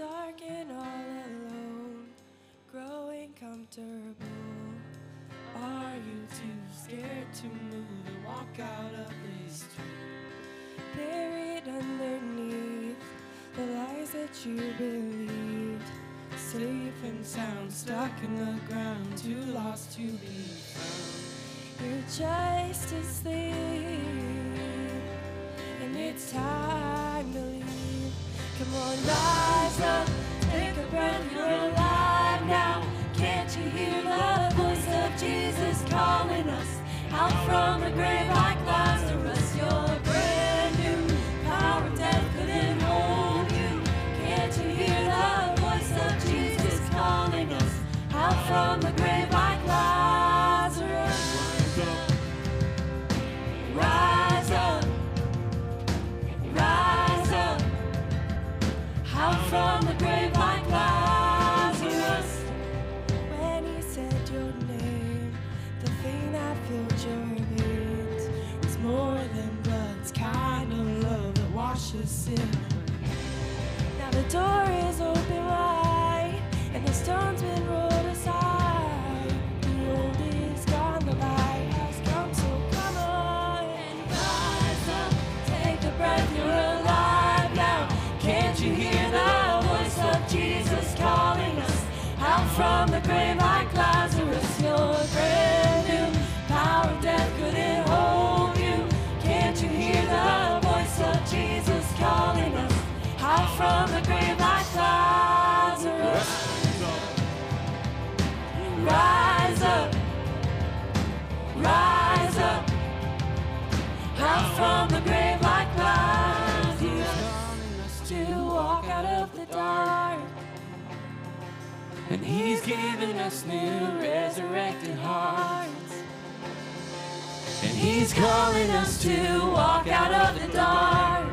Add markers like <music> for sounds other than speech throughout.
dark and all alone, growing comfortable. Are you too scared to move and walk out of this street? Buried underneath the lies that you believed. Safe and sound, stuck in the ground, too lost to be found. You're just asleep, and it's time to leave. Come on, rise from the grave washes sin. Now the door is open wide, and the stone's been rolled aside. The old is gone, the light has come, so come on and rise up. Take a breath, you're alive now. Can't you hear the voice of Jesus calling us out from the from the grave like Lazarus to walk out of the dark. And He's given us new resurrected hearts. And He's calling us to walk out of the dark.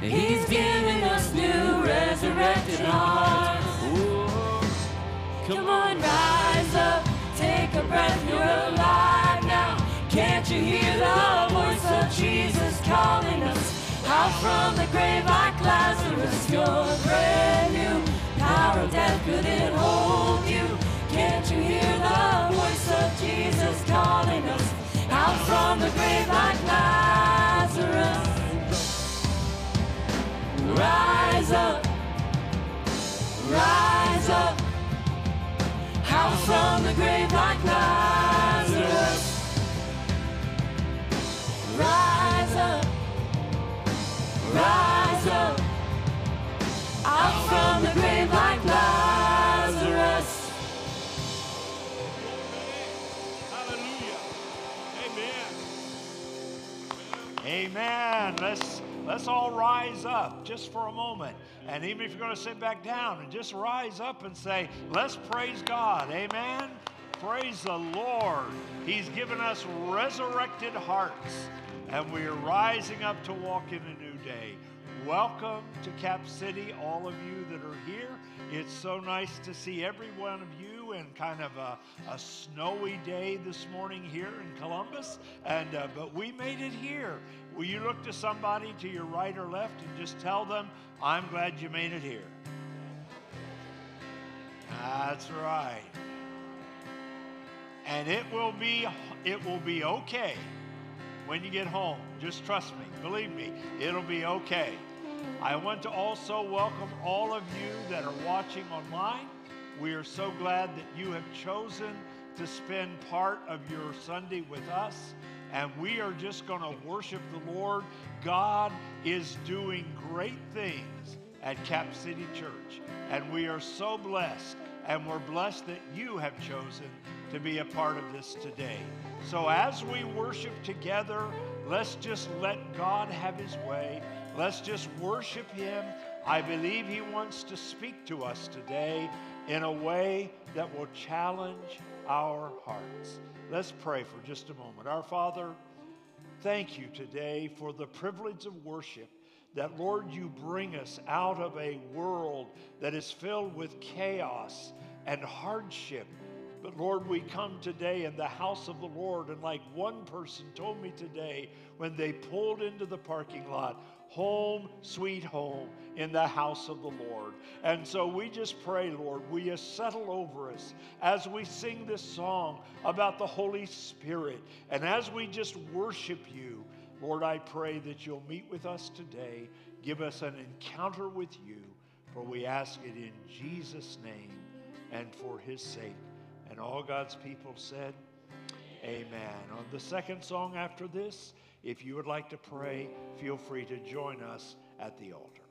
And He's giving us new resurrected hearts. Come on, rise up, take a breath, you're alive calling us out from the grave like Lazarus? You're brand new. Power of death couldn't hold you. Can't you hear the voice of Jesus calling us out from the grave like Lazarus? Rise up, rise up, out from the grave like Lazarus. Rise rise up, out from the grave like Lazarus. Hallelujah. Amen. Amen. Let's let's all rise up just for a moment. And even if you're going to sit back down and just rise up and say, "Let's praise God." Amen. Praise the Lord. He's given us resurrected hearts, and we are rising up to walk in a new day. Welcome to Cap City, all of you that are here. It's so nice to see every one of you in kind of a, a snowy day this morning here in Columbus. And uh, but we made it here. Will you look to somebody to your right or left and just tell them, "I'm glad you made it here." That's right. And it will be it will be okay when you get home. Just trust me. Believe me, it'll be okay. I want to also welcome all of you that are watching online. We are so glad that you have chosen to spend part of your Sunday with us. And we are just going to worship the Lord. God is doing great things at Cap City Church. And we are so blessed. And we're blessed that you have chosen to be a part of this today. So as we worship together, let's just let God have his way. Let's just worship him. I believe he wants to speak to us today in a way that will challenge our hearts. Let's pray for just a moment. Our Father, thank you today for the privilege of worship. That, Lord, you bring us out of a world that is filled with chaos and hardship But Lord, we come today in the house of the Lord, and like one person told me today when they pulled into the parking lot, home, sweet home, in the house of the Lord. And so we just pray, Lord, will you settle over us as we sing this song about the Holy Spirit and as we just worship you. Lord, I pray that you'll meet with us today, give us an encounter with you, for we ask it in Jesus' name and for his sake. All God's people said, Amen. On the second song after this, if you would like to pray, feel free to join us at the altar.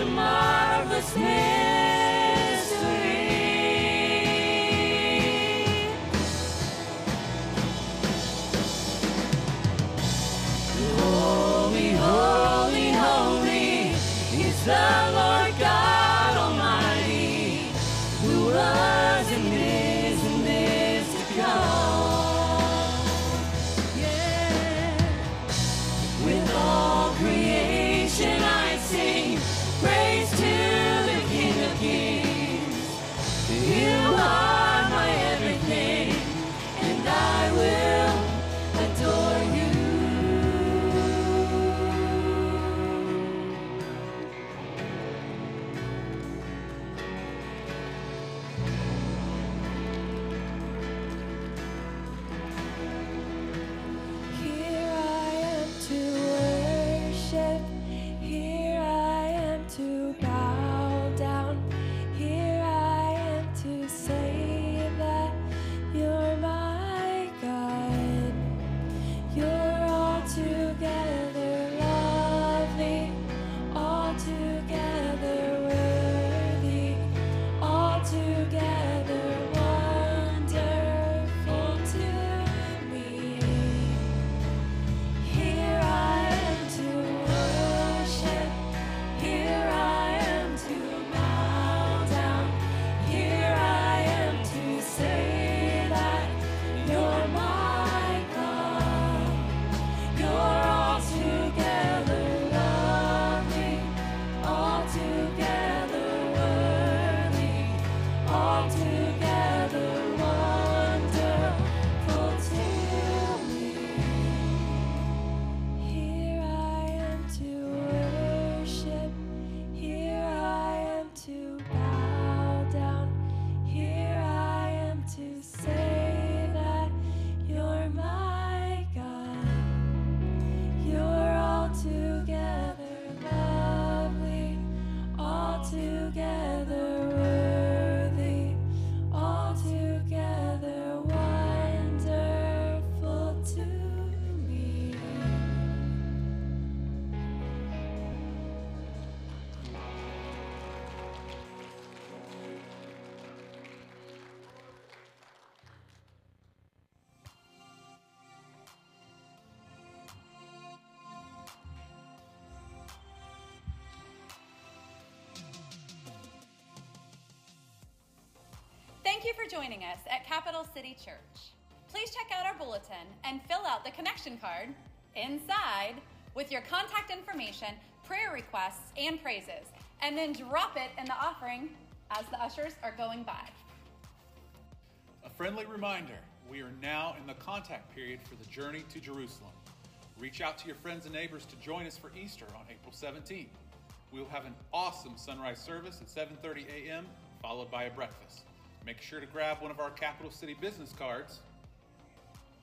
A marvelous mystery. For joining us at Capital City Church. Please check out our bulletin and fill out the connection card inside with your contact information, prayer requests, and praises, and then drop it in the offering as the ushers are going by. A friendly reminder we are now in the contact period for the journey to Jerusalem. Reach out to your friends and neighbors to join us for Easter on April 17th. We will have an awesome sunrise service at 7:30 a.m. followed by a breakfast. Make sure to grab one of our Capital City business cards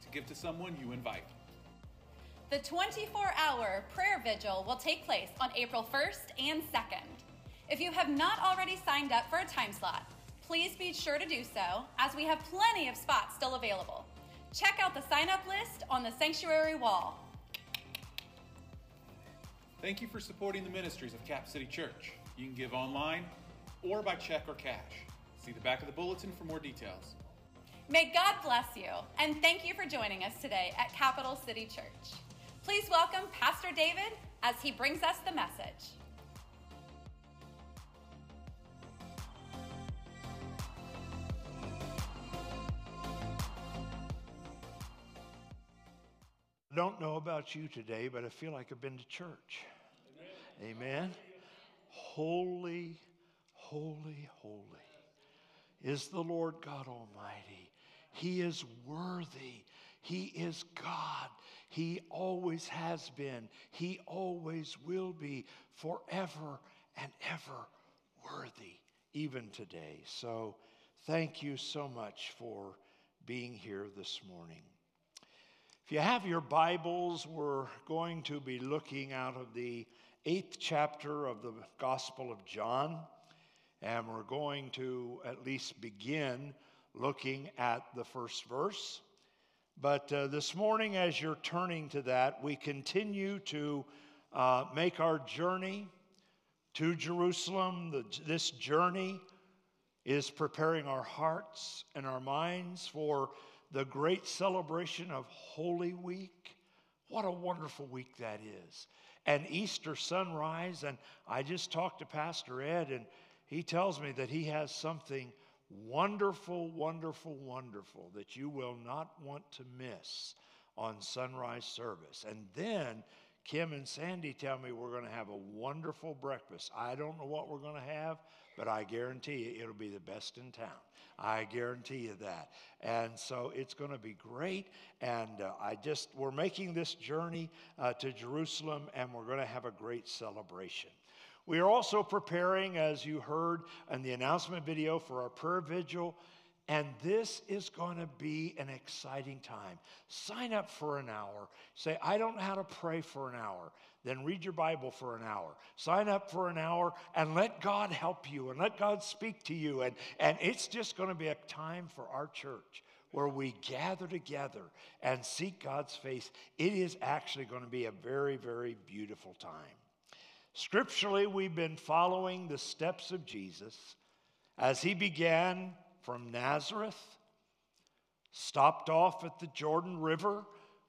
to give to someone you invite. The 24 hour prayer vigil will take place on April 1st and 2nd. If you have not already signed up for a time slot, please be sure to do so as we have plenty of spots still available. Check out the sign up list on the sanctuary wall. Thank you for supporting the ministries of Cap City Church. You can give online or by check or cash. See the back of the bulletin for more details. May God bless you, and thank you for joining us today at Capital City Church. Please welcome Pastor David as he brings us the message. I don't know about you today, but I feel like I've been to church. Amen. Amen. Holy, holy, holy is the Lord God Almighty. He is worthy. He is God. He always has been. He always will be forever and ever worthy, even today. So thank you so much for being here this morning. If you have your Bibles, we're going to be looking out of the eighth chapter of the Gospel of John, and we're going to at least begin looking at the first verse. But uh, this morning, as you're turning to that, we continue to uh, make our journey to Jerusalem. The, this journey is preparing our hearts and our minds for the great celebration of Holy Week. What a wonderful week that is. And Easter sunrise. And I just talked to Pastor Ed, and he tells me that he has something wonderful, wonderful, wonderful that you will not want to miss on sunrise service. And then Kim and Sandy tell me we're going to have a wonderful breakfast. I don't know what we're going to have, but I guarantee you it'll be the best in town. I guarantee you that. And so it's going to be great. And uh, I just, we're making this journey uh, to Jerusalem and we're going to have a great celebration. We are also preparing, as you heard in the announcement video, for our prayer vigil. And this is going to be an exciting time. Sign up for an hour. Say, I don't know how to pray for an hour. Then read your Bible for an hour. Sign up for an hour and let God help you and let God speak to you. And, and it's just going to be a time for our church where we gather together and seek God's face. It is actually going to be a very, very beautiful time. Scripturally, we've been following the steps of Jesus as he began from Nazareth, stopped off at the Jordan River,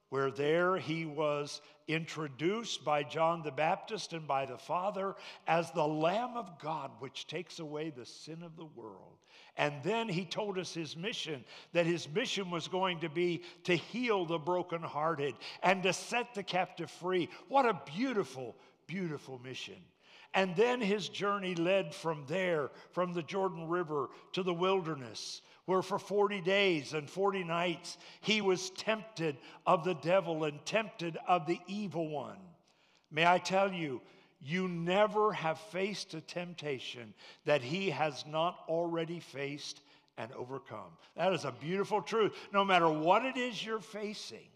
where there he was introduced by John the Baptist and by the Father as the Lamb of God, which takes away the sin of the world. And then he told us his mission that his mission was going to be to heal the brokenhearted and to set the captive free. What a beautiful beautiful mission. And then his journey led from there, from the Jordan River to the wilderness, where for 40 days and 40 nights he was tempted of the devil and tempted of the evil one. May I tell you, you never have faced a temptation that he has not already faced and overcome. That is a beautiful truth. No matter what it is you're facing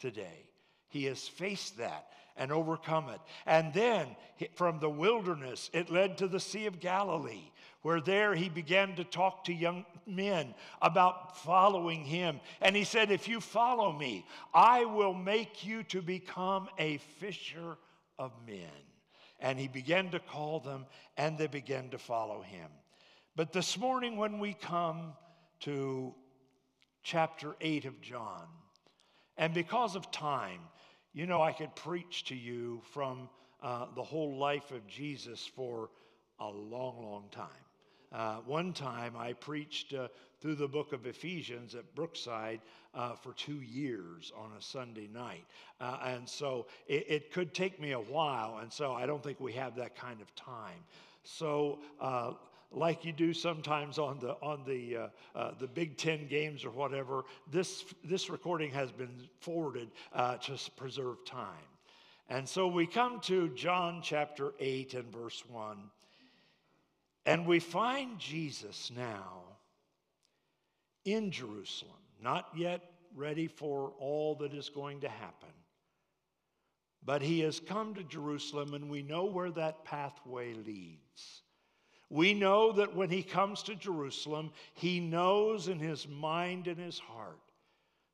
today, he has faced that and overcome it. And then from the wilderness, it led to the Sea of Galilee, where there he began to talk to young men about following him. And he said, If you follow me, I will make you to become a fisher of men. And he began to call them, and they began to follow him. But this morning, when we come to chapter 8 of John, and because of time, you know, I could preach to you from uh, the whole life of Jesus for a long, long time. Uh, one time I preached uh, through the book of Ephesians at Brookside uh, for two years on a Sunday night. Uh, and so it, it, could take me a while, and so I don't think we have that kind of time. So uh, like you do sometimes on the on the uh, uh, the Big Ten games or whatever. This this recording has been forwarded uh, to preserve time, and so we come to John chapter eight and verse one, and we find Jesus now in Jerusalem, not yet ready for all that is going to happen. But he has come to Jerusalem, and we know where that pathway leads. We know that when he comes to Jerusalem, he knows in his mind and his heart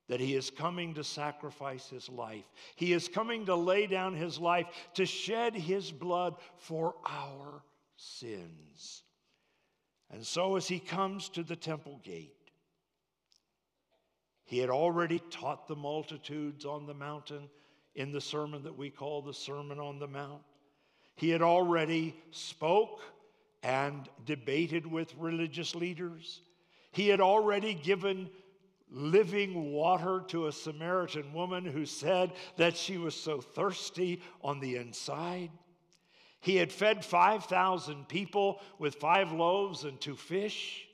that he is coming to sacrifice his life. He is coming to lay down his life, to shed his blood for our sins. And so, as he comes to the temple gate, he had already taught the multitudes on the mountain in the sermon that we call the Sermon on the Mount. He had already spoke and debated with religious leaders. He had already given living water to a Samaritan woman who said that she was so thirsty on the inside. He had fed 5,000 people with five loaves and two fish.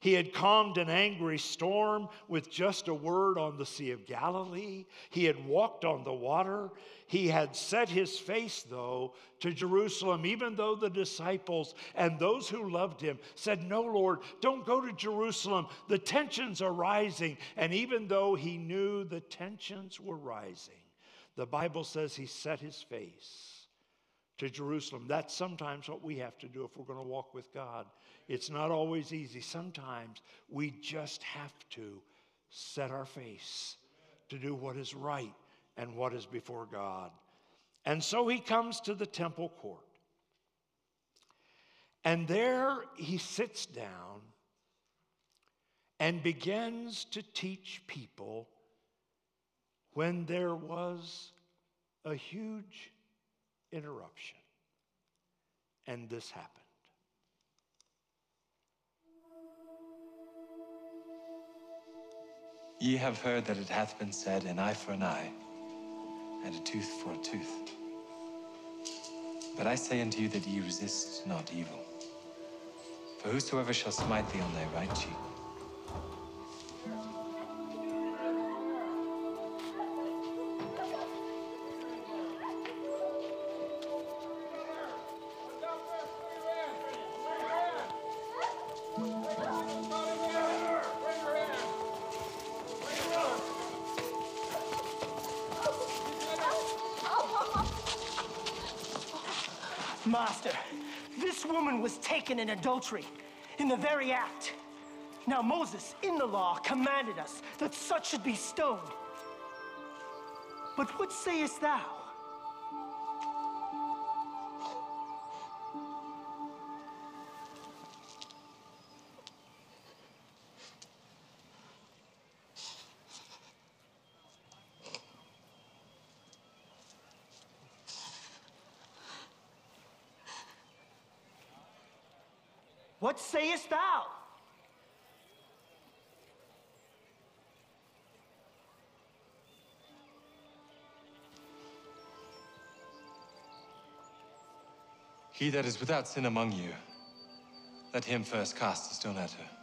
He had calmed an angry storm with just a word on the Sea of Galilee. He had walked on the water. He had set his face, though, to Jerusalem, even though the disciples and those who loved him said, No, Lord, don't go to Jerusalem. The tensions are rising. And even though he knew the tensions were rising, the Bible says he set his face to Jerusalem. That's sometimes what we have to do if we're going to walk with God. It's not always easy. Sometimes we just have to set our face to do what is right and what is before God. And so he comes to the temple court. And there he sits down and begins to teach people when there was a huge interruption. And this happened. Ye have heard that it hath been said, an eye for an eye, and a tooth for a tooth. But I say unto you that ye resist not evil. For whosoever shall smite thee on thy right cheek, taken in adultery, in the very act. Now Moses, in the law, commanded us that such should be stoned. But what sayest thou? He that is without sin among you, let him first cast a stone at her.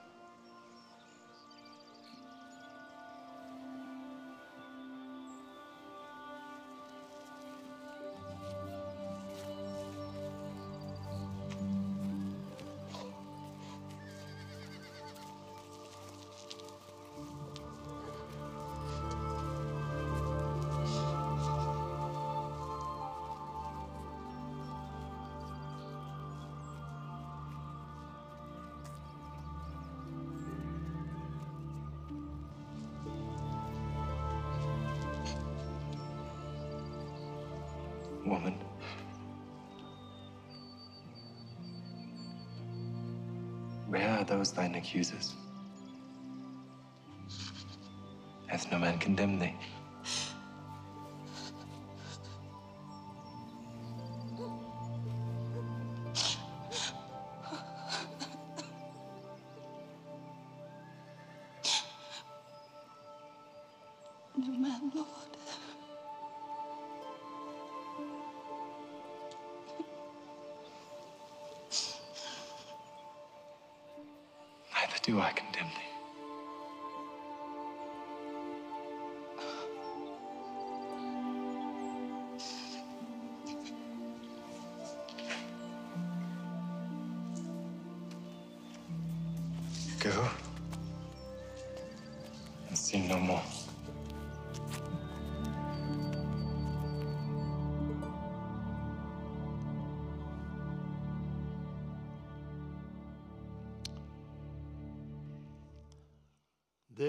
Those thine accusers? Hath no man condemned thee?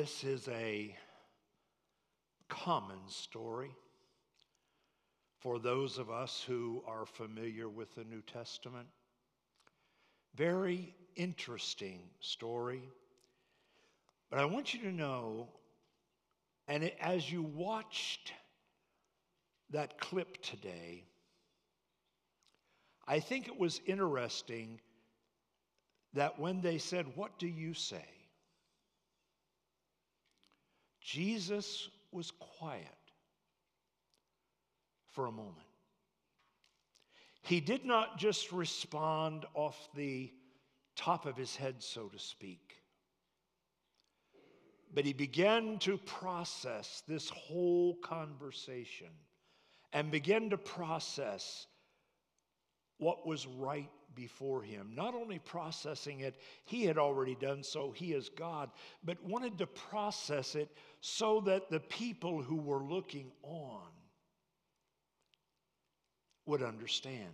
This is a common story for those of us who are familiar with the New Testament. Very interesting story. But I want you to know, and it, as you watched that clip today, I think it was interesting that when they said, What do you say? Jesus was quiet for a moment. He did not just respond off the top of his head, so to speak, but he began to process this whole conversation and began to process what was right before him. Not only processing it, he had already done so, he is God, but wanted to process it so that the people who were looking on would understand.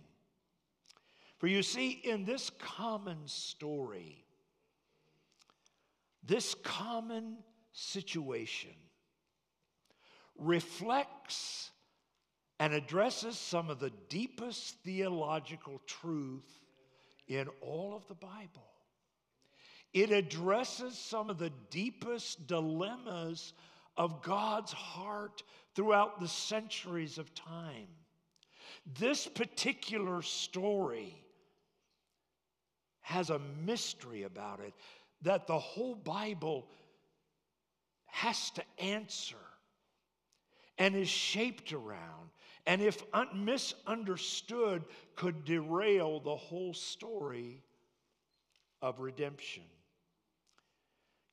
For you see, in this common story, this common situation reflects and addresses some of the deepest theological truth in all of the Bible. It addresses some of the deepest dilemmas of God's heart throughout the centuries of time. This particular story has a mystery about it that the whole Bible has to answer and is shaped around, and if un- misunderstood, could derail the whole story of redemption.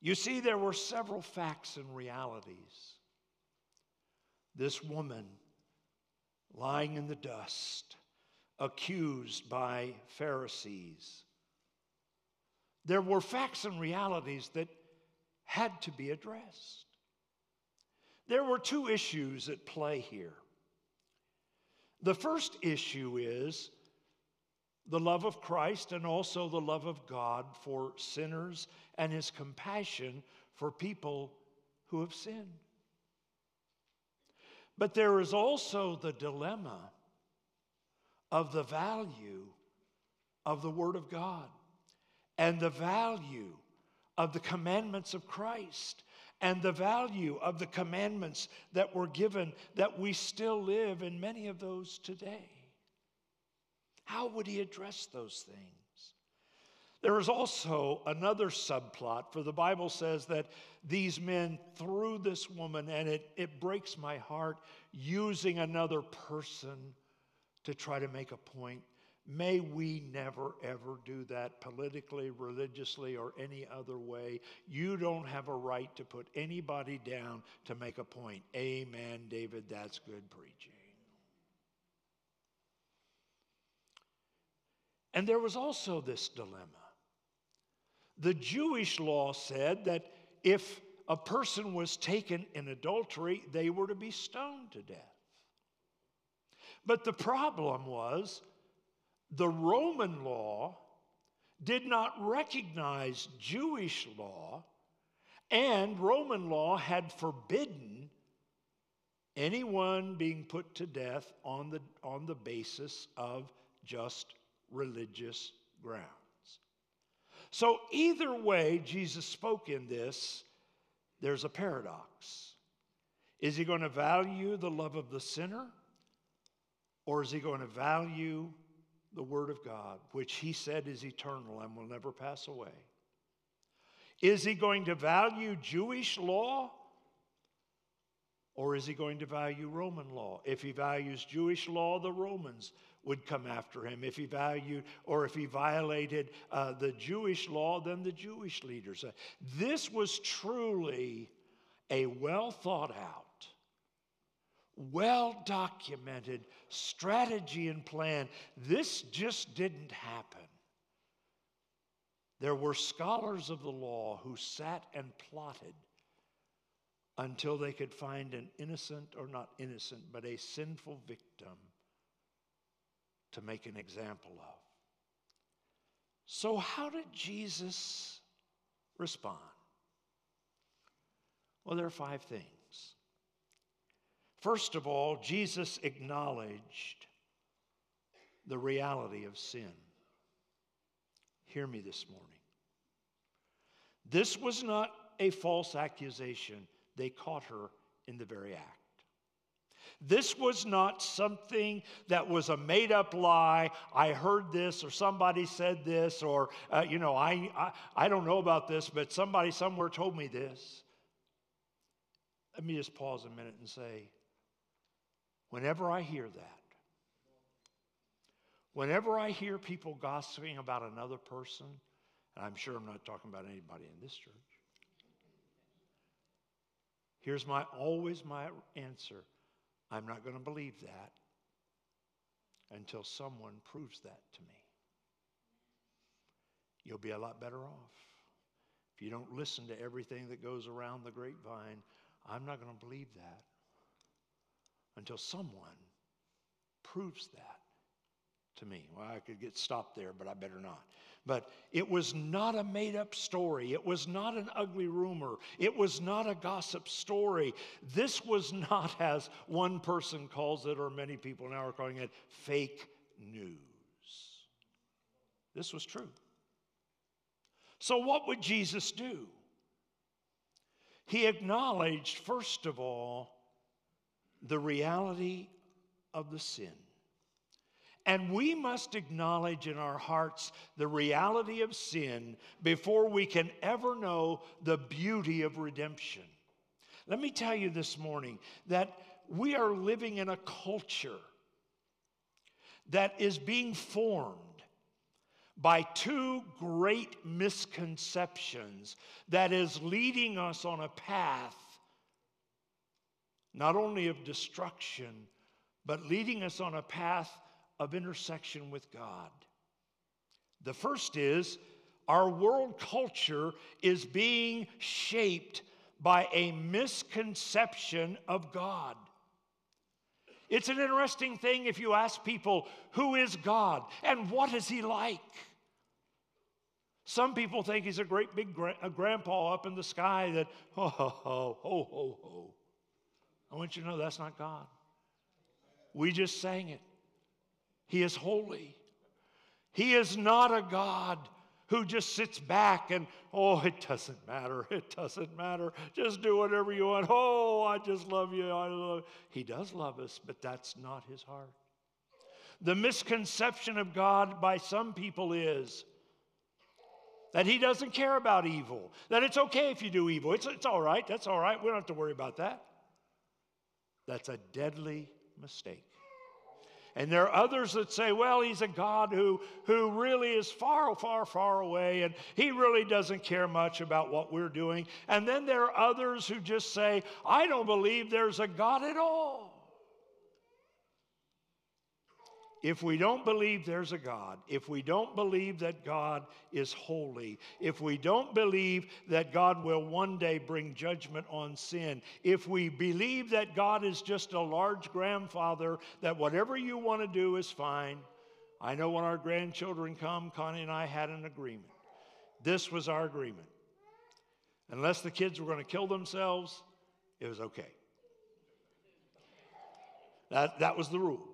You see, there were several facts and realities. This woman lying in the dust, accused by Pharisees. There were facts and realities that had to be addressed. There were two issues at play here. The first issue is the love of Christ and also the love of God for sinners and his compassion for people who have sinned. But there is also the dilemma of the value of the Word of God and the value of the commandments of Christ and the value of the commandments that were given that we still live in many of those today. How would he address those things? There is also another subplot, for the Bible says that these men threw this woman, and it, it breaks my heart, using another person to try to make a point. May we never, ever do that politically, religiously, or any other way. You don't have a right to put anybody down to make a point. Amen, David. That's good preaching. And there was also this dilemma. The Jewish law said that if a person was taken in adultery, they were to be stoned to death. But the problem was, the Roman law did not recognize Jewish law, and Roman law had forbidden anyone being put to death on the, on the basis of just religious grounds. So, either way, Jesus spoke in this, there's a paradox. Is he going to value the love of the sinner, or is he going to value the Word of God, which he said is eternal and will never pass away? Is he going to value Jewish law? Or is he going to value Roman law? If he values Jewish law, the Romans would come after him. If he valued or if he violated uh, the Jewish law, then the Jewish leaders. Uh, this was truly a well thought out well documented strategy and plan. This just didn't happen. There were scholars of the law who sat and plotted until they could find an innocent, or not innocent, but a sinful victim to make an example of. So, how did Jesus respond? Well, there are five things. First of all, Jesus acknowledged the reality of sin. Hear me this morning. This was not a false accusation. They caught her in the very act. This was not something that was a made up lie. I heard this, or somebody said this, or, uh, you know, I, I, I don't know about this, but somebody somewhere told me this. Let me just pause a minute and say whenever I hear that, whenever I hear people gossiping about another person, and I'm sure I'm not talking about anybody in this church, here's my always my answer I'm not going to believe that until someone proves that to me. You'll be a lot better off. If you don't listen to everything that goes around the grapevine, I'm not going to believe that until someone proves that to me. Well, I could get stopped there, but I better not. But it was not a made up story. It was not an ugly rumor. It was not a gossip story. This was not, <laughs> as one person calls it, or many people now are calling it, fake news. This was true. So, what would Jesus do? He acknowledged, first of all, the reality of the sin. And we must acknowledge in our hearts the reality of sin before we can ever know the beauty of redemption. Let me tell you this morning that we are living in a culture that is being formed by two great misconceptions that is leading us on a path not only of destruction, but leading us on a path of intersection with God. The first is our world culture is being shaped by a misconception of God. It's an interesting thing if you ask people, who is God and what is he like? Some people think he's a great big gra- a grandpa up in the sky that, ho, ho, ho, ho, ho, ho. I want you to know that's not God. We just sang it. He is holy. He is not a God who just sits back and, oh, it doesn't matter. It doesn't matter. Just do whatever you want. Oh, I just love you. I love. He does love us, but that's not his heart. The misconception of God by some people is that he doesn't care about evil, that it's okay if you do evil. It's, it's all right. That's all right. We don't have to worry about that. That's a deadly mistake. And there are others that say, well, he's a God who, who really is far, far, far away, and he really doesn't care much about what we're doing. And then there are others who just say, I don't believe there's a God at all. If we don't believe there's a God, if we don't believe that God is holy, if we don't believe that God will one day bring judgment on sin, if we believe that God is just a large grandfather, that whatever you want to do is fine. I know when our grandchildren come, Connie and I had an agreement. This was our agreement. Unless the kids were going to kill themselves, it was okay. That, that was the rule.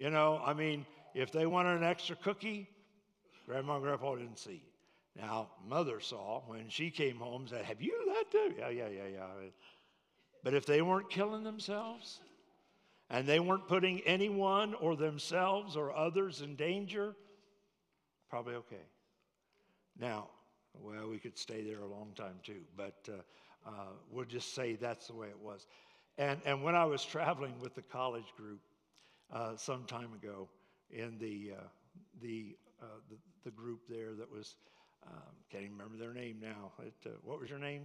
You know, I mean, if they wanted an extra cookie, grandma and grandpa didn't see Now, mother saw when she came home, and said, Have you let them? Yeah, yeah, yeah, yeah. But if they weren't killing themselves and they weren't putting anyone or themselves or others in danger, probably okay. Now, well, we could stay there a long time too, but uh, uh, we'll just say that's the way it was. And, and when I was traveling with the college group, uh, some time ago in the, uh, the, uh, the, the, group there that was, um, can't even remember their name now. It, uh, what was your name?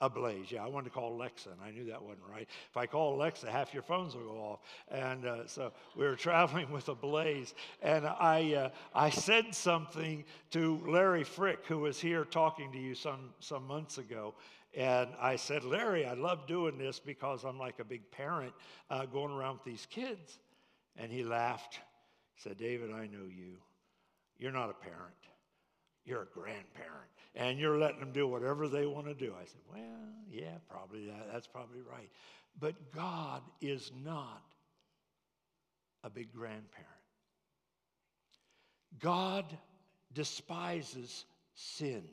Ablaze, yeah. I wanted to call Alexa, and I knew that wasn't right. If I call Alexa, half your phones will go off. And so we were <laughs> traveling with Ablaze, and I, I said something to Larry Frick, who was here talking to you some, some months ago. And I said, Larry, I love doing this because I'm like a big parent uh, going around with these kids. And he laughed. He said, David, I know you. You're not a parent, you're a grandparent. And you're letting them do whatever they want to do. I said, Well, yeah, probably that. That's probably right. But God is not a big grandparent. God despises sin.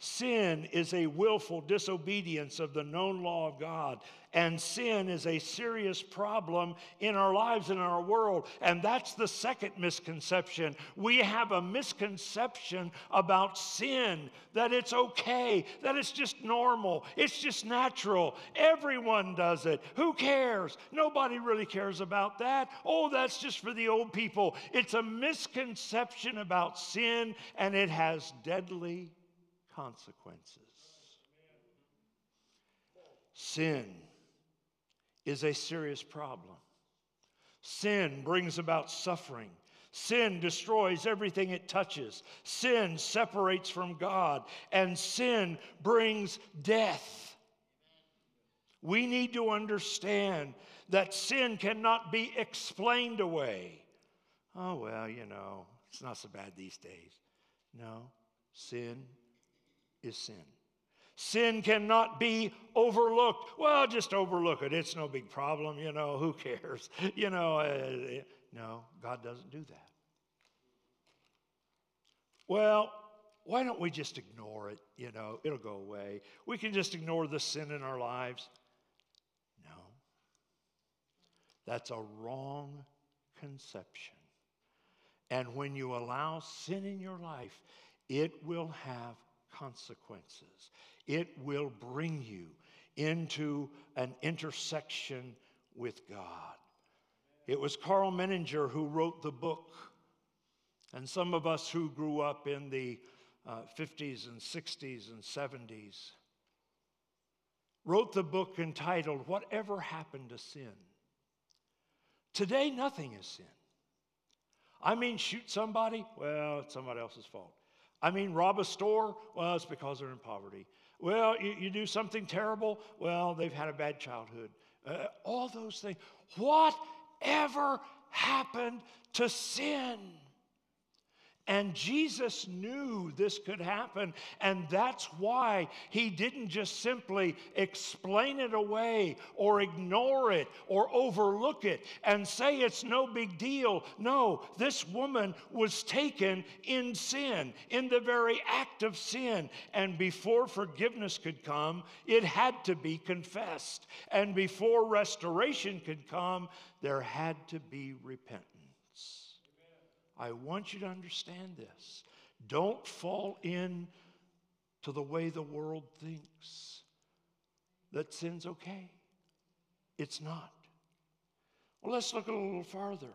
Sin is a willful disobedience of the known law of God. And sin is a serious problem in our lives and in our world. And that's the second misconception. We have a misconception about sin that it's okay, that it's just normal, it's just natural. Everyone does it. Who cares? Nobody really cares about that. Oh, that's just for the old people. It's a misconception about sin, and it has deadly consequences. Sin is a serious problem. Sin brings about suffering. Sin destroys everything it touches. Sin separates from God, and sin brings death. We need to understand that sin cannot be explained away. Oh, well, you know, it's not so bad these days. No, sin is sin. Sin cannot be overlooked. Well, just overlook it. It's no big problem. You know, who cares? <laughs> You know, uh, no, God doesn't do that. Well, why don't we just ignore it? You know, it'll go away. We can just ignore the sin in our lives. No. That's a wrong conception. And when you allow sin in your life, it will have consequences. It will bring you into an intersection with God. It was Karl Menninger who wrote the book. And some of us who grew up in the uh, 50s and 60s and 70s wrote the book entitled Whatever Happened to Sin? Today, nothing is sin. I mean, shoot somebody? Well, it's somebody else's fault. I mean, rob a store? Well, it's because they're in poverty. Well, you, you do something terrible? Well, they've had a bad childhood. Uh, all those things. Whatever happened to sin? And Jesus knew this could happen. And that's why he didn't just simply explain it away or ignore it or overlook it and say it's no big deal. No, this woman was taken in sin, in the very act of sin. And before forgiveness could come, it had to be confessed. And before restoration could come, there had to be repentance. I want you to understand this. Don't fall in to the way the world thinks that sin's okay. It's not. Well, let's look a little farther.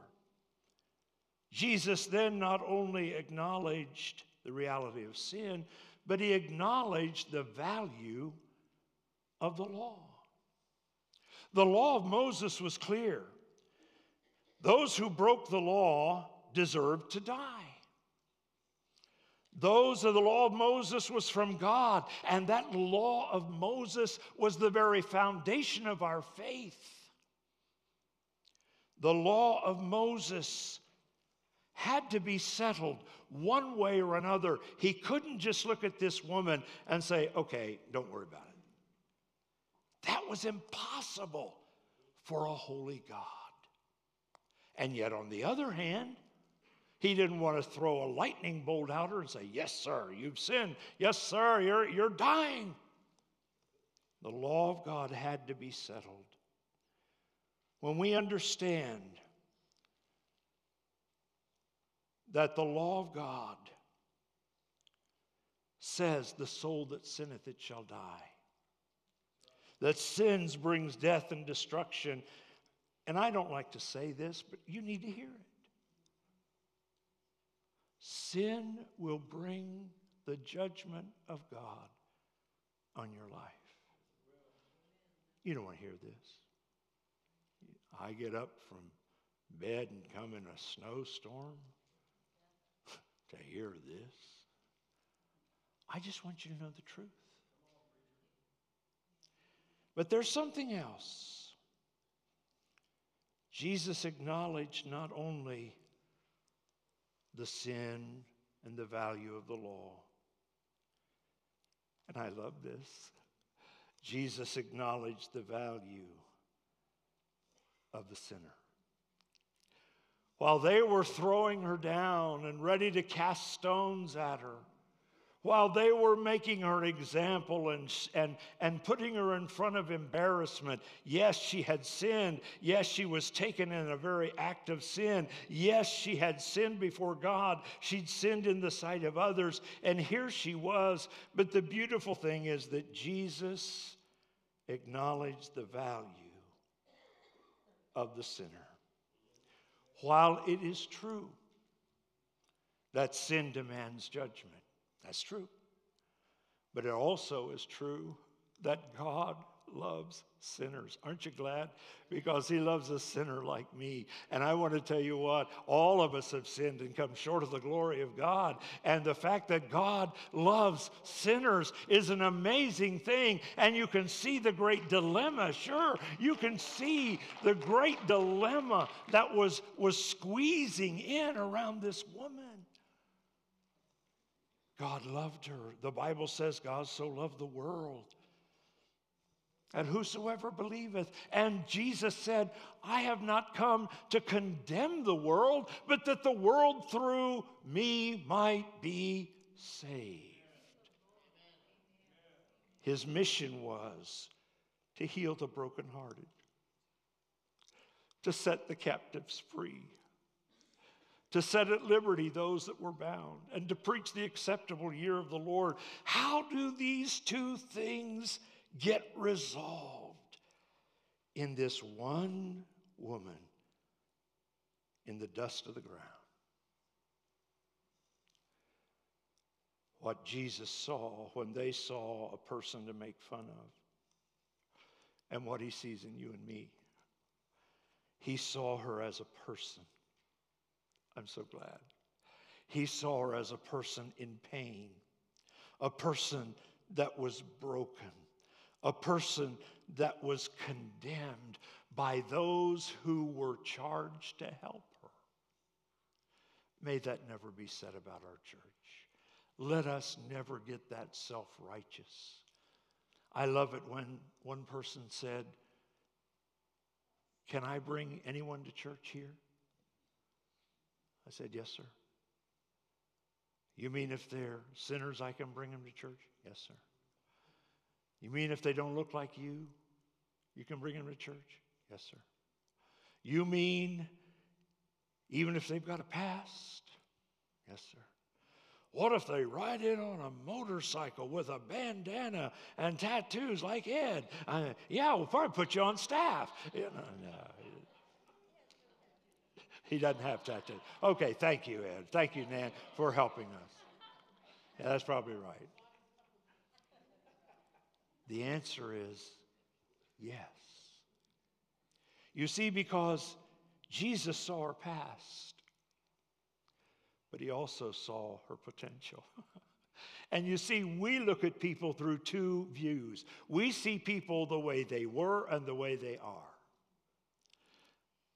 Jesus then not only acknowledged the reality of sin, but he acknowledged the value of the law. The law of Moses was clear. Those who broke the law deserved to die. Those of the law of Moses was from God, and that law of Moses was the very foundation of our faith. The law of Moses had to be settled one way or another. He couldn't just look at this woman and say, okay, don't worry about it. That was impossible for a holy God. And yet, on the other hand, he didn't want to throw a lightning bolt at her and say, Yes, sir, you've sinned. Yes, sir, you're, you're dying. The law of God had to be settled. When we understand that the law of God says, The soul that sinneth, it shall die. That sins brings death and destruction. And I don't like to say this, but you need to hear it. Sin will bring the judgment of God on your life. You don't want to hear this. I get up from bed and come in a snowstorm <laughs> to hear this. I just want you to know the truth. But there's something else. Jesus acknowledged not only the sin and the value of the law. And I love this. Jesus acknowledged the value of the sinner. While they were throwing her down and ready to cast stones at her, while they were making her example and, and, and putting her in front of embarrassment. Yes, she had sinned. Yes, she was taken in a very act of sin. Yes, she had sinned before God. She'd sinned in the sight of others. And here she was. But the beautiful thing is that Jesus acknowledged the value of the sinner. While it is true that sin demands judgment, that's true. But it also is true that God loves sinners. Aren't you glad? Because he loves a sinner like me. And I want to tell you what, all of us have sinned and come short of the glory of God. And the fact that God loves sinners is an amazing thing. And you can see the great dilemma. Sure, you can see the great dilemma that was, was squeezing in around this woman. God loved her. The Bible says God so loved the world. And whosoever believeth. And Jesus said, I have not come to condemn the world, but that the world through me might be saved. His mission was to heal the brokenhearted, to set the captives free to set at liberty those that were bound, and to preach the acceptable year of the Lord. How do these two things get resolved? In this one woman in the dust of the ground. What Jesus saw when they saw a person to make fun of, and what he sees in you and me. He saw her as a person I'm so glad. He saw her as a person in pain, a person that was broken, a person that was condemned by those who were charged to help her. May that never be said about our church. Let us never get that self righteous. I love it when one person said, Can I bring anyone to church here? I said, Yes, sir. You mean if they're sinners, I can bring them to church? Yes, sir. You mean if they don't look like you, you can bring them to church? Yes, sir. You mean even if they've got a past? Yes, sir. What if they ride in on a motorcycle with a bandana and tattoos like Ed? Yeah, we'll probably put you on staff. You know, no, he doesn't have tattoos. Okay, thank you, Ed. Thank you, Nan, for helping us. Yeah, that's probably right. The answer is yes. You see, because Jesus saw her past, but he also saw her potential. <laughs> and you see, we look at people through two views. We see people the way they were and the way they are.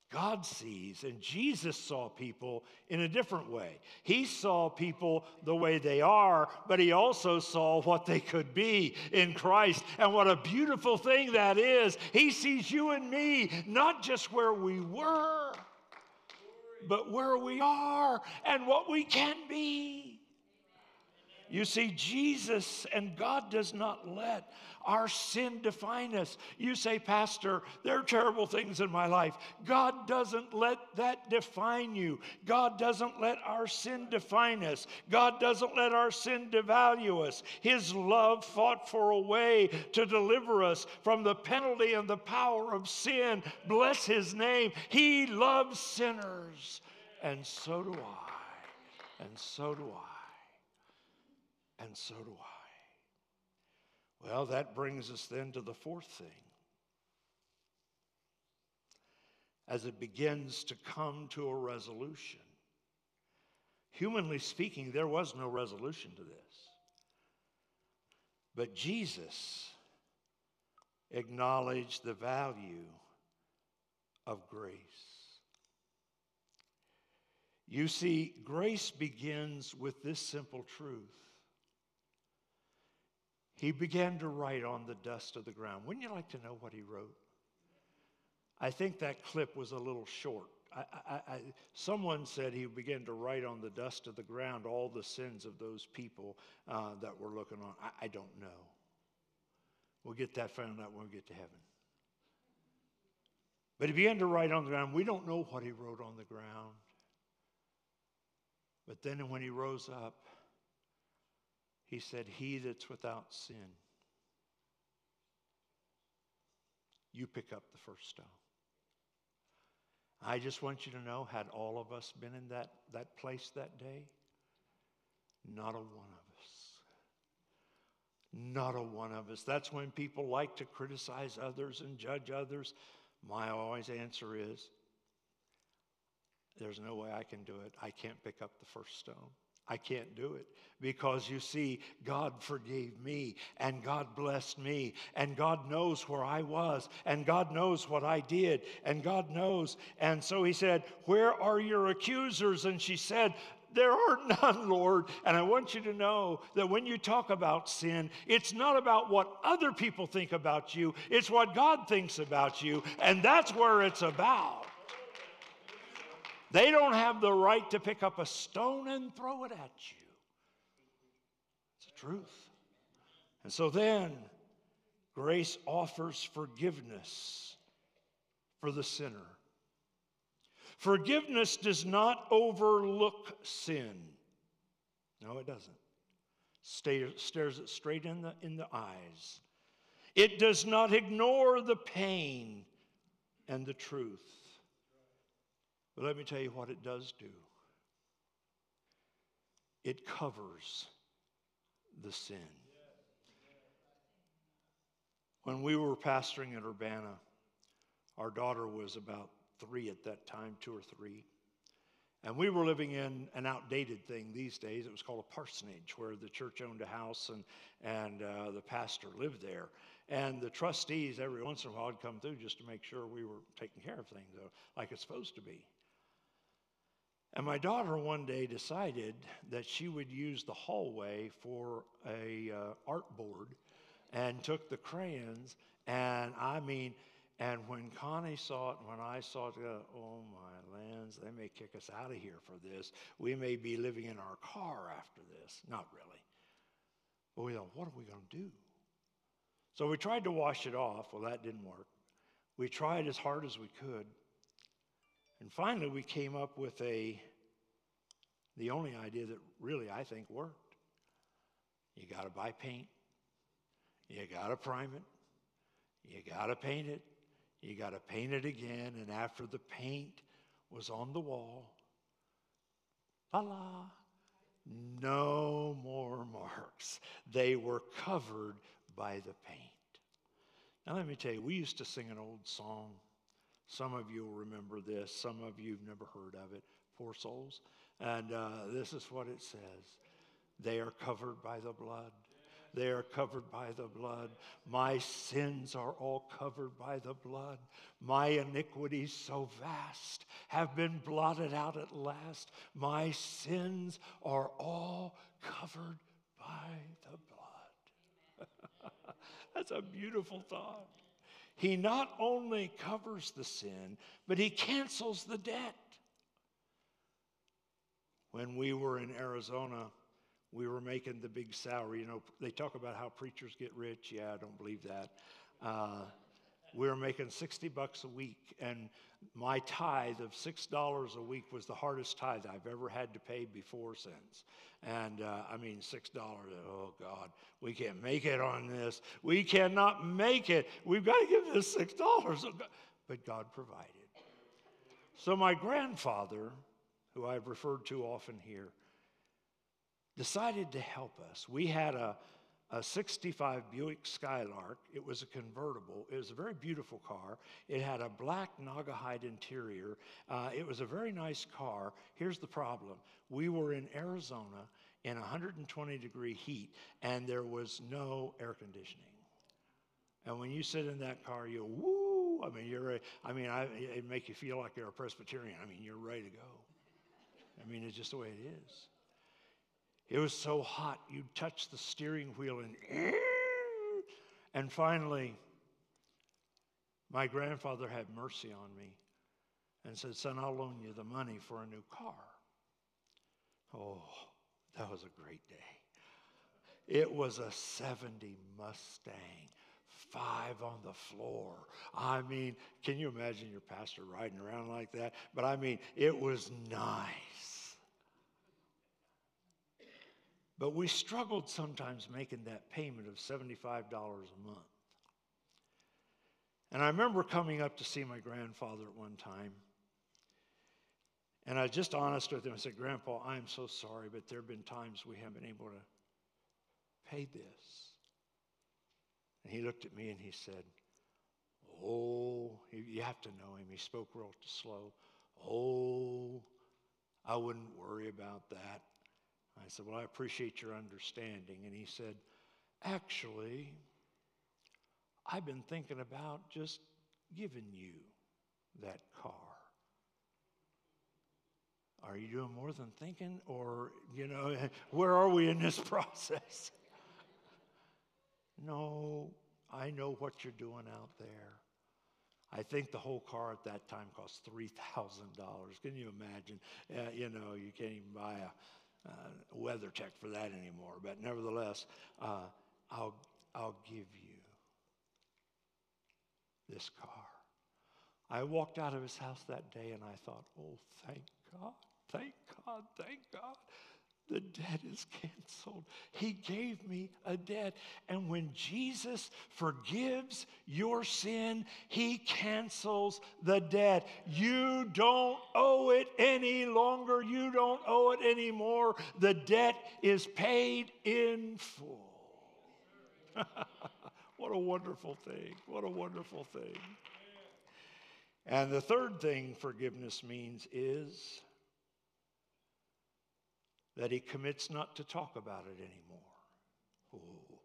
God sees, and Jesus saw people in a different way. He saw people the way they are, but he also saw what they could be in Christ. And what a beautiful thing that is. He sees you and me not just where we were, but where we are and what we can be. You see, Jesus and God does not let our sin define us. You say, Pastor, there are terrible things in my life. God doesn't let that define you. God doesn't let our sin define us. God doesn't let our sin devalue us. His love fought for a way to deliver us from the penalty and the power of sin. Bless His name. He loves sinners. And so do I. And so do I and so do I. Well, that brings us then to the fourth thing. As it begins to come to a resolution. Humanly speaking, there was no resolution to this. But Jesus acknowledged the value of grace. You see, grace begins with this simple truth he began to write on the dust of the ground. Wouldn't you like to know what he wrote? I think that clip was a little short. I, I, I, someone said he began to write on the dust of the ground all the sins of those people uh, that were looking on. I, I don't know. We'll get that found out when we get to heaven. But he began to write on the ground. We don't know what he wrote on the ground. But then when he rose up, he said, He that's without sin, you pick up the first stone. I just want you to know, had all of us been in that, that place that day, not a one of us. Not a one of us. That's when people like to criticize others and judge others. My always answer is there's no way I can do it. I can't pick up the first stone. I can't do it because you see, God forgave me and God blessed me and God knows where I was and God knows what I did and God knows. And so he said, Where are your accusers? And she said, there are <laughs> none, Lord. And I want you to know that when you talk about sin, it's not about what other people think about you, it's what God thinks about you. And that's where it's about. They don't have the right to pick up a stone and throw it at you. It's the truth. And so then, grace offers forgiveness for the sinner. Forgiveness does not overlook sin. No, it doesn't. stares it straight in the, in the eyes. It does not ignore the pain and the truth. But let me tell you what it does do it covers the sin. When we were pastoring at Urbana, our daughter was about three at that time, two or three. And we were living in an outdated thing these days. It was called a parsonage, where the church owned a house and, and uh, the pastor lived there. And the trustees, every once in a while, would come through just to make sure we were taking care of things uh, like it's supposed to be. And my daughter one day decided that she would use the hallway for a uh, art board and took the crayons. And I mean, and when Connie saw it, when I saw it, go, oh my lands, they may kick us out of here for this. We may be living in our car after this. Not really. But we thought, what are we going to do? So we tried to wash it off. Well, that didn't work. We tried as hard as we could. And finally, we came up with a, the only idea that really I think worked. You got to buy paint. You got to prime it. You got to paint it. You got to paint it again. And after the paint was on the wall, la la, no more marks. They were covered by the paint. Now, let me tell you, we used to sing an old song. Some of you will remember this, some of you have never heard of it. Poor souls. And uh, this is what it says They are covered by the blood. They are covered by the blood. My sins are all covered by the blood. My iniquities, so vast, have been blotted out at last. My sins are all covered by the blood. <laughs> That's a beautiful thought. He not only covers the sin, but he cancels the debt. When we were in Arizona, we were making the big salary. You know, they talk about how preachers get rich. Yeah, I don't believe that. Uh, we were making 60 bucks a week, and my tithe of $6 a week was the hardest tithe I've ever had to pay before since. And uh, I mean, $6, oh God, we can't make it on this. We cannot make it. We've got to give this $6. But God provided. So my grandfather, who I've referred to often here, decided to help us. We had a, a 65 Buick Skylark. It was a convertible. It was a very beautiful car. It had a black Naugahyde interior. Uh, it was a very nice car. Here's the problem we were in Arizona in 120 degree heat, and there was no air conditioning. And when you sit in that car, you woo. I mean, you're. I mean, I, it make you feel like you're a Presbyterian. I mean, you're ready to go. I mean, it's just the way it is. It was so hot, you'd touch the steering wheel and. And finally, my grandfather had mercy on me. and said, Son, I'll loan you the money for a new car. Oh, that was a great day. It was a 70 Mustang, five on the floor. I mean, can you imagine your pastor riding around like that? But I mean, it was nice. But we struggled sometimes making that payment of $75 a month. And I remember coming up to see my grandfather at one time. And I was just honest with him. I said, Grandpa, I'm so sorry, but there have been times we haven't been able to pay this. And he looked at me and he said, Oh, you have to know him. He spoke real slow. Oh, I wouldn't worry about that. I said, Well, I appreciate your understanding. And he said, Actually, I've been thinking about just giving you that car. Are you doing more than thinking? Or, you know, <laughs> where are we in this <laughs> process? no, I know what you're doing out there. I think the whole car at that time cost $3,000. Can you imagine? Uh, you know, you can't even buy a, uh, WeatherTech for that anymore. But nevertheless, uh, I'll, I'll give you this car. I walked out of his house that day and I thought, oh, thank God, thank God, thank God. The debt is canceled. He gave me a debt. And when Jesus forgives your sin, He cancels the debt. You don't owe it any longer. You don't owe it anymore. The debt is paid in full. <laughs> what a wonderful thing. What a wonderful thing. And the third thing forgiveness means is that he commits not to talk about it anymore. Ooh,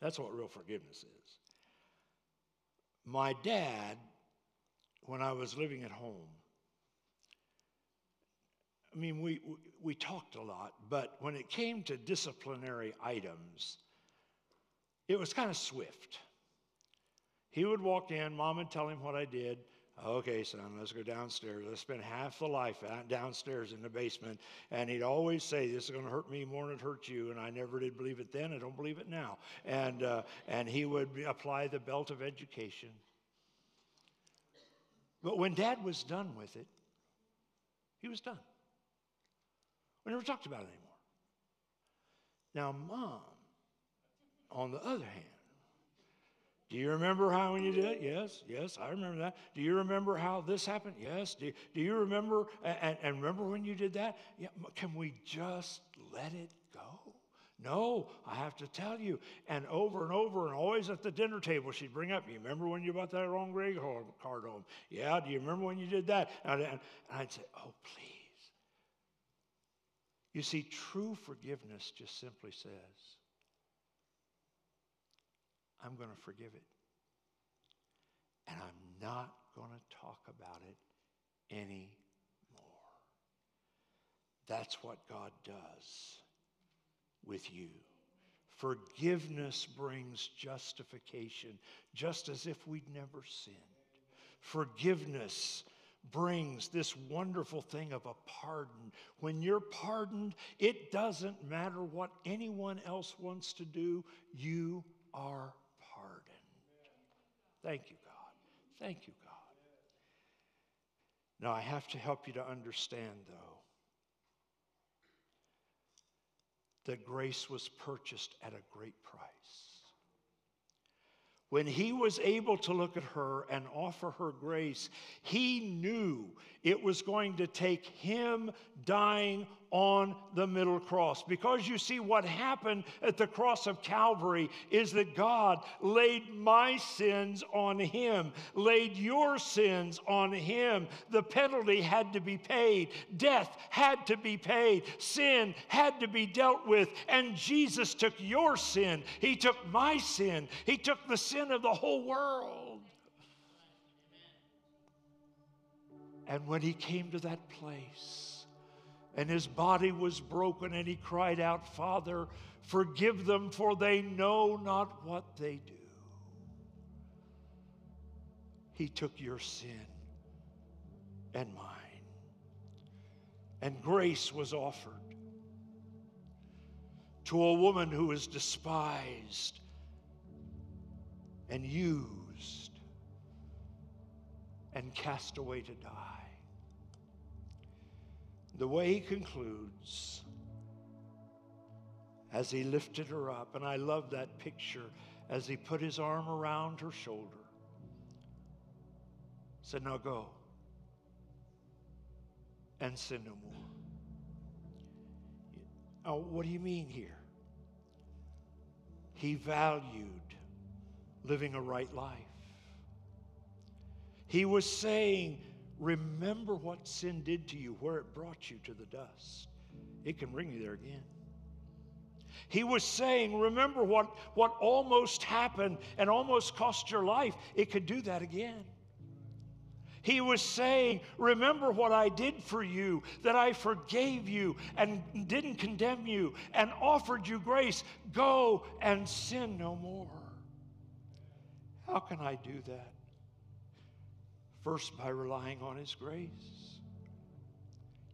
that's what real forgiveness is. My dad, when I was living at home, I mean, we, we talked a lot, but when it came to disciplinary items, it was kind of swift. He would walk in, mom would tell him what I did. Okay, son, let's go downstairs. Let's spend half the life downstairs in the basement. And he'd always say, This is going to hurt me more than it hurt you. And I never did believe it then. I don't believe it now. And, uh, and he would apply the belt of education. But when dad was done with it, he was done. We never talked about it anymore. Now, mom, on the other hand, do you remember how when you did it? Yes, yes, I remember that. Do you remember how this happened? Yes. Do, do you remember and, and remember when you did that? Yeah, can we just let it go? No, I have to tell you. And over and over, and always at the dinner table, she'd bring up, You remember when you bought that wrong grade card home? Yeah, do you remember when you did that? And, and I'd say, Oh, please. You see, true forgiveness just simply says, I'm going to forgive it. And I'm not going to talk about it anymore. That's what God does with you. Forgiveness brings justification, just as if we'd never sinned. Forgiveness brings this wonderful thing of a pardon. When you're pardoned, it doesn't matter what anyone else wants to do, you are Thank you, God. Thank you, God. Now, I have to help you to understand, though, that grace was purchased at a great price. When he was able to look at her and offer her grace, he knew it was going to take him dying on the middle cross. Because you see, what happened at the cross of Calvary is that God laid my sins on him, laid your sins on him. The penalty had to be paid, death had to be paid, sin had to be dealt with. And Jesus took your sin, He took my sin, He took the sin of the whole world. And when He came to that place, and his body was broken, and he cried out, Father, forgive them, for they know not what they do. He took your sin and mine. And grace was offered to a woman who was despised and used and cast away to die. The way he concludes, as he lifted her up, and I love that picture as he put his arm around her shoulder, said, Now go and sin no more. Now, what do you mean here? He valued living a right life. He was saying, Remember what sin did to you, where it brought you to the dust. It can bring you there again. He was saying, Remember what, what almost happened and almost cost your life. It could do that again. He was saying, Remember what I did for you, that I forgave you and didn't condemn you and offered you grace. Go and sin no more. How can I do that? First, by relying on His grace.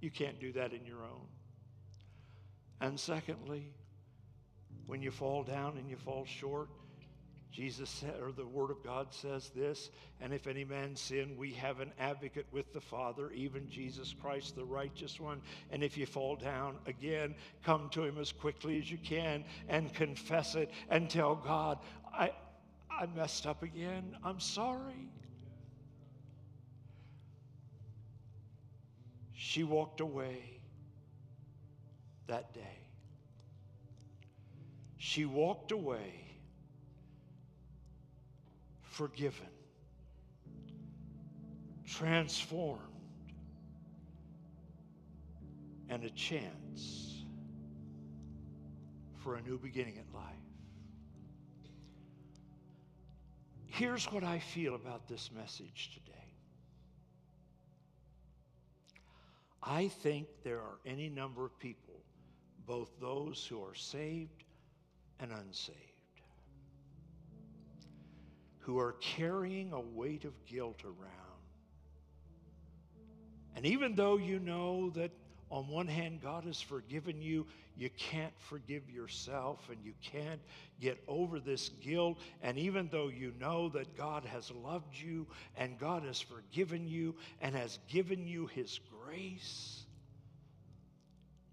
You can't do that in your own. And secondly, when you fall down and you fall short, Jesus said, or the Word of God says this, and if any man sin, we have an advocate with the Father, even Jesus Christ, the righteous one. And if you fall down again, come to him as quickly as you can and confess it and tell God, I, I messed up again. I'm sorry. She walked away that day. She walked away forgiven, transformed, and a chance for a new beginning in life. Here's what I feel about this message today. I think there are any number of people, both those who are saved and unsaved, who are carrying a weight of guilt around. And even though you know that on one hand, God has forgiven you. You can't forgive yourself and you can't get over this guilt. And even though you know that God has loved you and God has forgiven you and has given you His grace,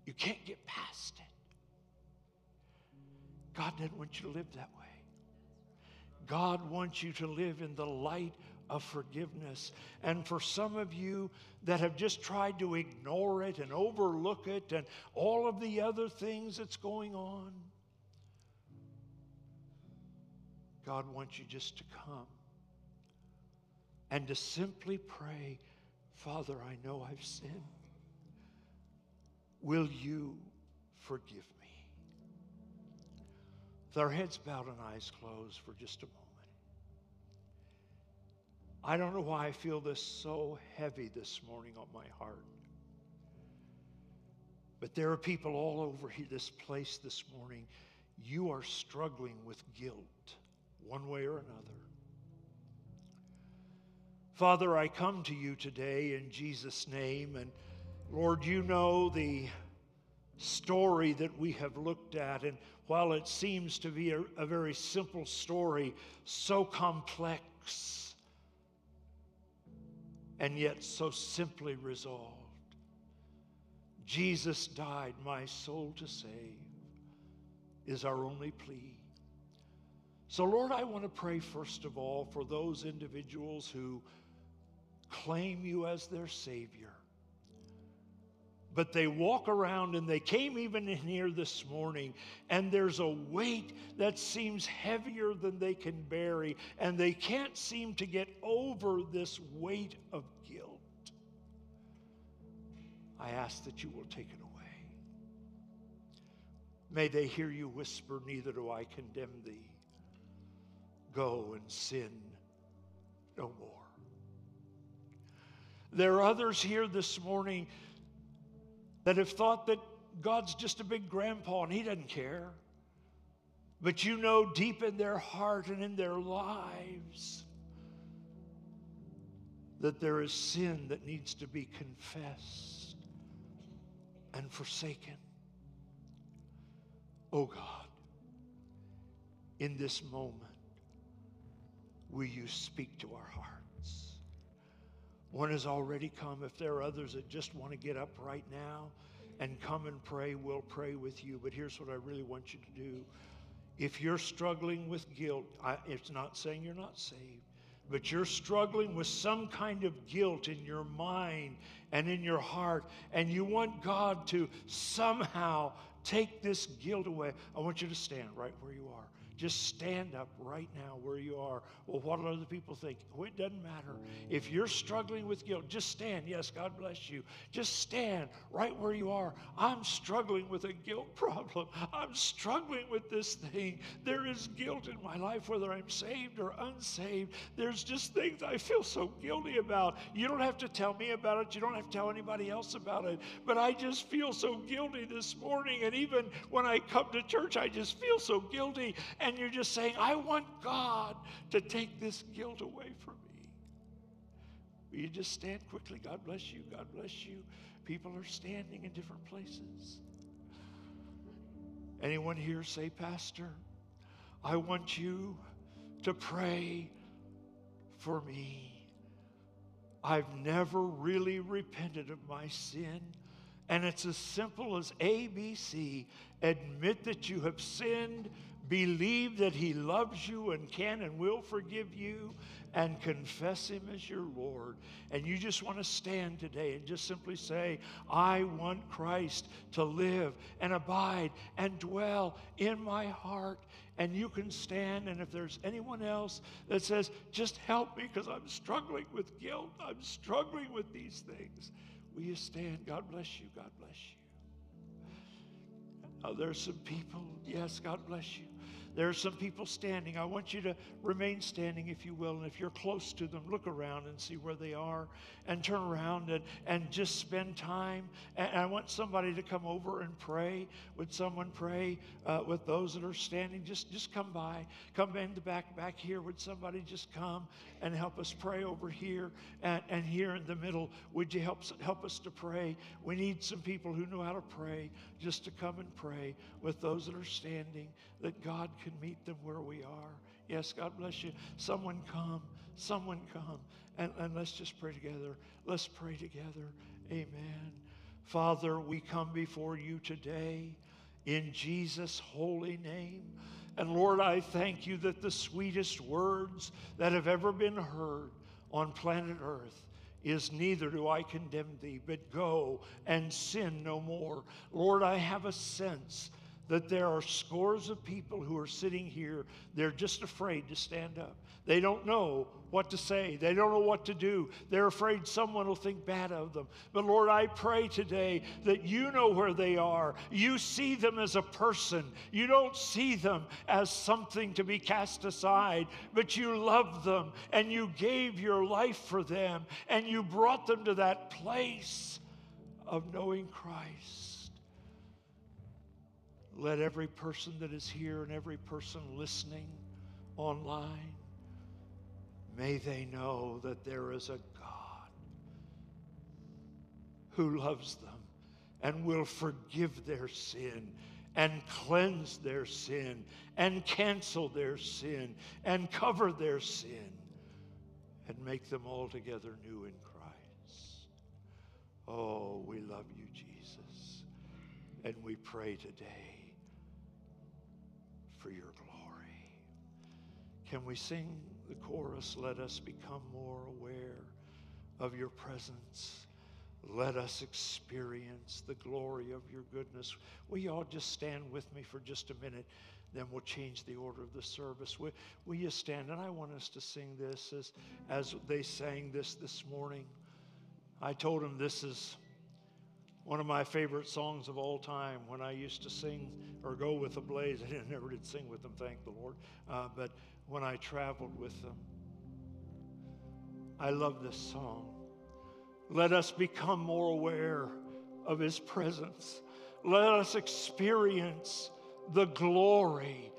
you can't get past it. God doesn't want you to live that way. God wants you to live in the light of forgiveness. And for some of you that have just tried to ignore it and overlook it and all of the other things that's going on, God wants you just to come and to simply pray, Father, I know I've sinned. Will you forgive me? With our heads bowed and eyes closed for just a moment. I don't know why I feel this so heavy this morning on my heart. But there are people all over this place this morning. You are struggling with guilt, one way or another. Father, I come to you today in Jesus' name, and Lord, you know the story that we have looked at, and while it seems to be a, a very simple story, so complex and yet so simply resolved. Jesus died, my soul to save, is our only plea. So, Lord, I want to pray first of all for those individuals who claim you as their Savior. But they walk around and they came even in here this morning, and there's a weight that seems heavier than they can bear, and they can't seem to get over this weight of guilt. I ask that you will take it away. May they hear you whisper, Neither do I condemn thee. Go and sin no more. There are others here this morning that have thought that God's just a big grandpa and he doesn't care. But you know deep in their heart and in their lives that there is sin that needs to be confessed and forsaken. Oh God, in this moment, will you speak to our hearts? One has already come. If there are others that just want to get up right now and come and pray, we'll pray with you. But here's what I really want you to do. If you're struggling with guilt, I, it's not saying you're not saved, but you're struggling with some kind of guilt in your mind and in your heart, and you want God to somehow take this guilt away, I want you to stand right where you are. Just stand up right now where you are. Well, what do other people think? Well, it doesn't matter. If you're struggling with guilt, just stand. Yes, God bless you. Just stand right where you are. I'm struggling with a guilt <laughs> problem. I'm struggling with this thing. There is guilt in my life, whether I'm saved or unsaved. There's just things I feel so guilty about. You don't have to tell me about it. You don't have to tell anybody else about it. But I just feel so guilty this morning. And even when I come to church, I just feel so guilty you're just saying, I want God to take this guilt away from me. Will you just stand quickly? God bless you. God bless you. People are standing in different places. Anyone here say, Pastor, I want you to pray for me. I've never really repented of my sin. And it's as simple as ABC. Admit that you have sinned Believe that He loves you and can and will forgive you and confess Him as your Lord. And you just want to stand today and just simply say, I want Christ to live and abide and dwell in my heart. And you can stand. And if there's anyone else that says, just help me because I'm struggling with guilt, I'm struggling with these things, will you stand? God bless you. God bless you. Oh, there's some people. Yes, God bless you. There are some people standing. I want you to remain standing, if you will. And if you're close to them, look around and see where they are and turn around and, and just spend time. And I want somebody to come over and pray. Would someone pray uh, with those that are standing? Just, just come by. Come in the back, back here. Would somebody just come and help us pray over here and, and here in the middle? Would you help, help us to pray? We need some people who know how to pray just to come and pray with those that are standing that God can meet them where we are. Yes, God bless you. Someone come. Someone come. And, and let's just pray together. Let's pray together. Amen. Father, we come before you today in Jesus' holy name. And Lord, I thank you that the sweetest words that have ever been heard on planet Earth is neither do I condemn thee, but go and sin no more. Lord, I have a sense that there are scores of people who are sitting here, they're just afraid to stand up. They don't know what to say, they don't know what to do. They're afraid someone will think bad of them. But Lord, I pray today that you know where they are. You see them as a person, you don't see them as something to be cast aside, but you love them and you gave your life for them and you brought them to that place of knowing Christ. Let every person that is here and every person listening online, may they know that there is a God who loves them and will forgive their sin and cleanse their sin and cancel their sin and cover their sin and make them altogether new in Christ. Oh, we love you, Jesus. And we pray today for your glory. Can we sing the chorus? Let us become more aware of your presence. Let us experience the glory of your goodness. Will you all just stand with me for just a minute? Then we'll change the order of the service. Will, will you stand? And I want us to sing this as, as they sang this this morning. I told them this is one of my favorite songs of all time when I used to sing or go with the Blaze. <laughs> I never did sing with them, thank the Lord. Uh, but when I traveled with them, I love this song. Let us become more aware of His presence. Let us experience the glory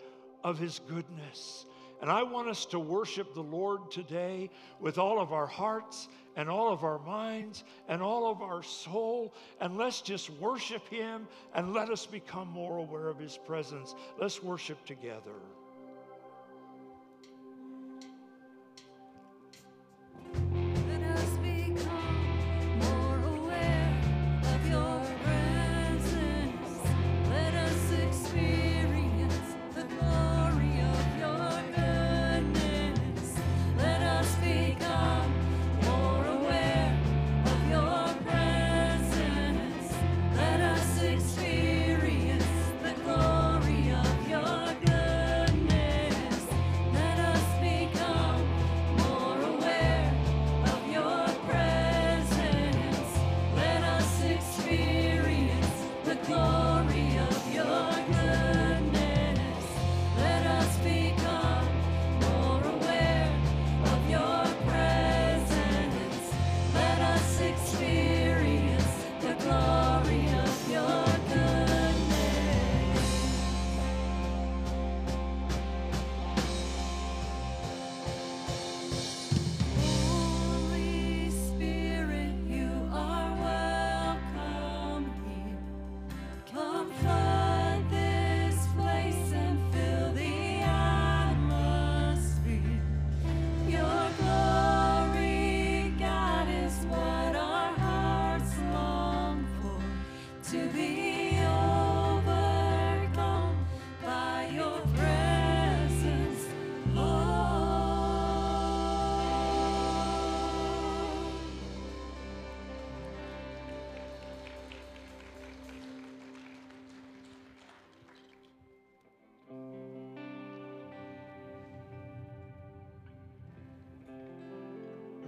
of His goodness. And I want us to worship the Lord today with all of our hearts and all of our minds and all of our soul. And let's just worship Him and let us become more aware of His presence. Let's worship together.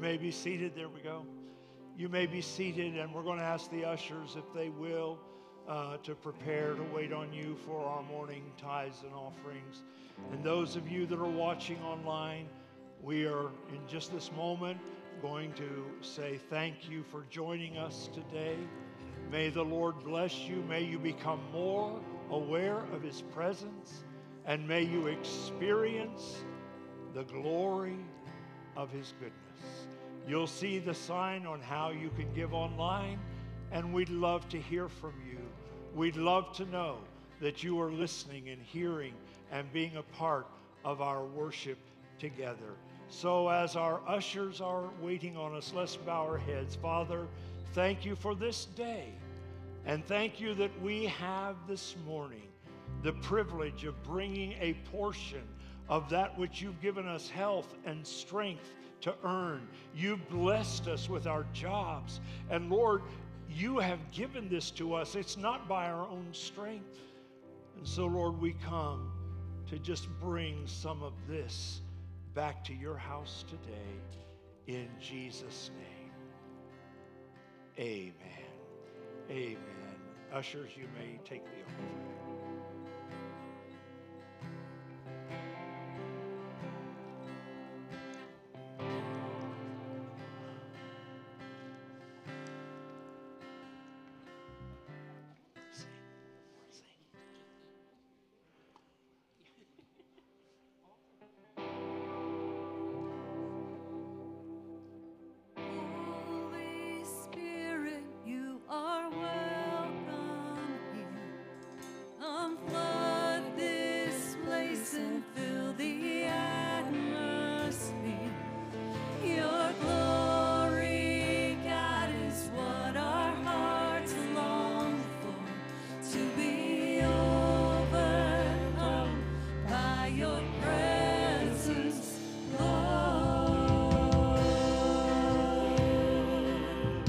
May be seated. There we go. You may be seated, and we're going to ask the ushers if they will uh, to prepare to wait on you for our morning tithes and offerings. And those of you that are watching online, we are in just this moment going to say thank you for joining us today. May the Lord bless you. May you become more aware of His presence, and may you experience the glory of His goodness. You'll see the sign on how you can give online, and we'd love to hear from you. We'd love to know that you are listening and hearing and being a part of our worship together. So, as our ushers are waiting on us, let's bow our heads. Father, thank you for this day, and thank you that we have this morning the privilege of bringing a portion of that which you've given us health and strength to earn. You've blessed us with our jobs. And Lord, you have given this to us. It's not by our own strength. And so, Lord, we come to just bring some of this back to your house today in Jesus' name. Amen. Amen. Ushers, you may take the offering.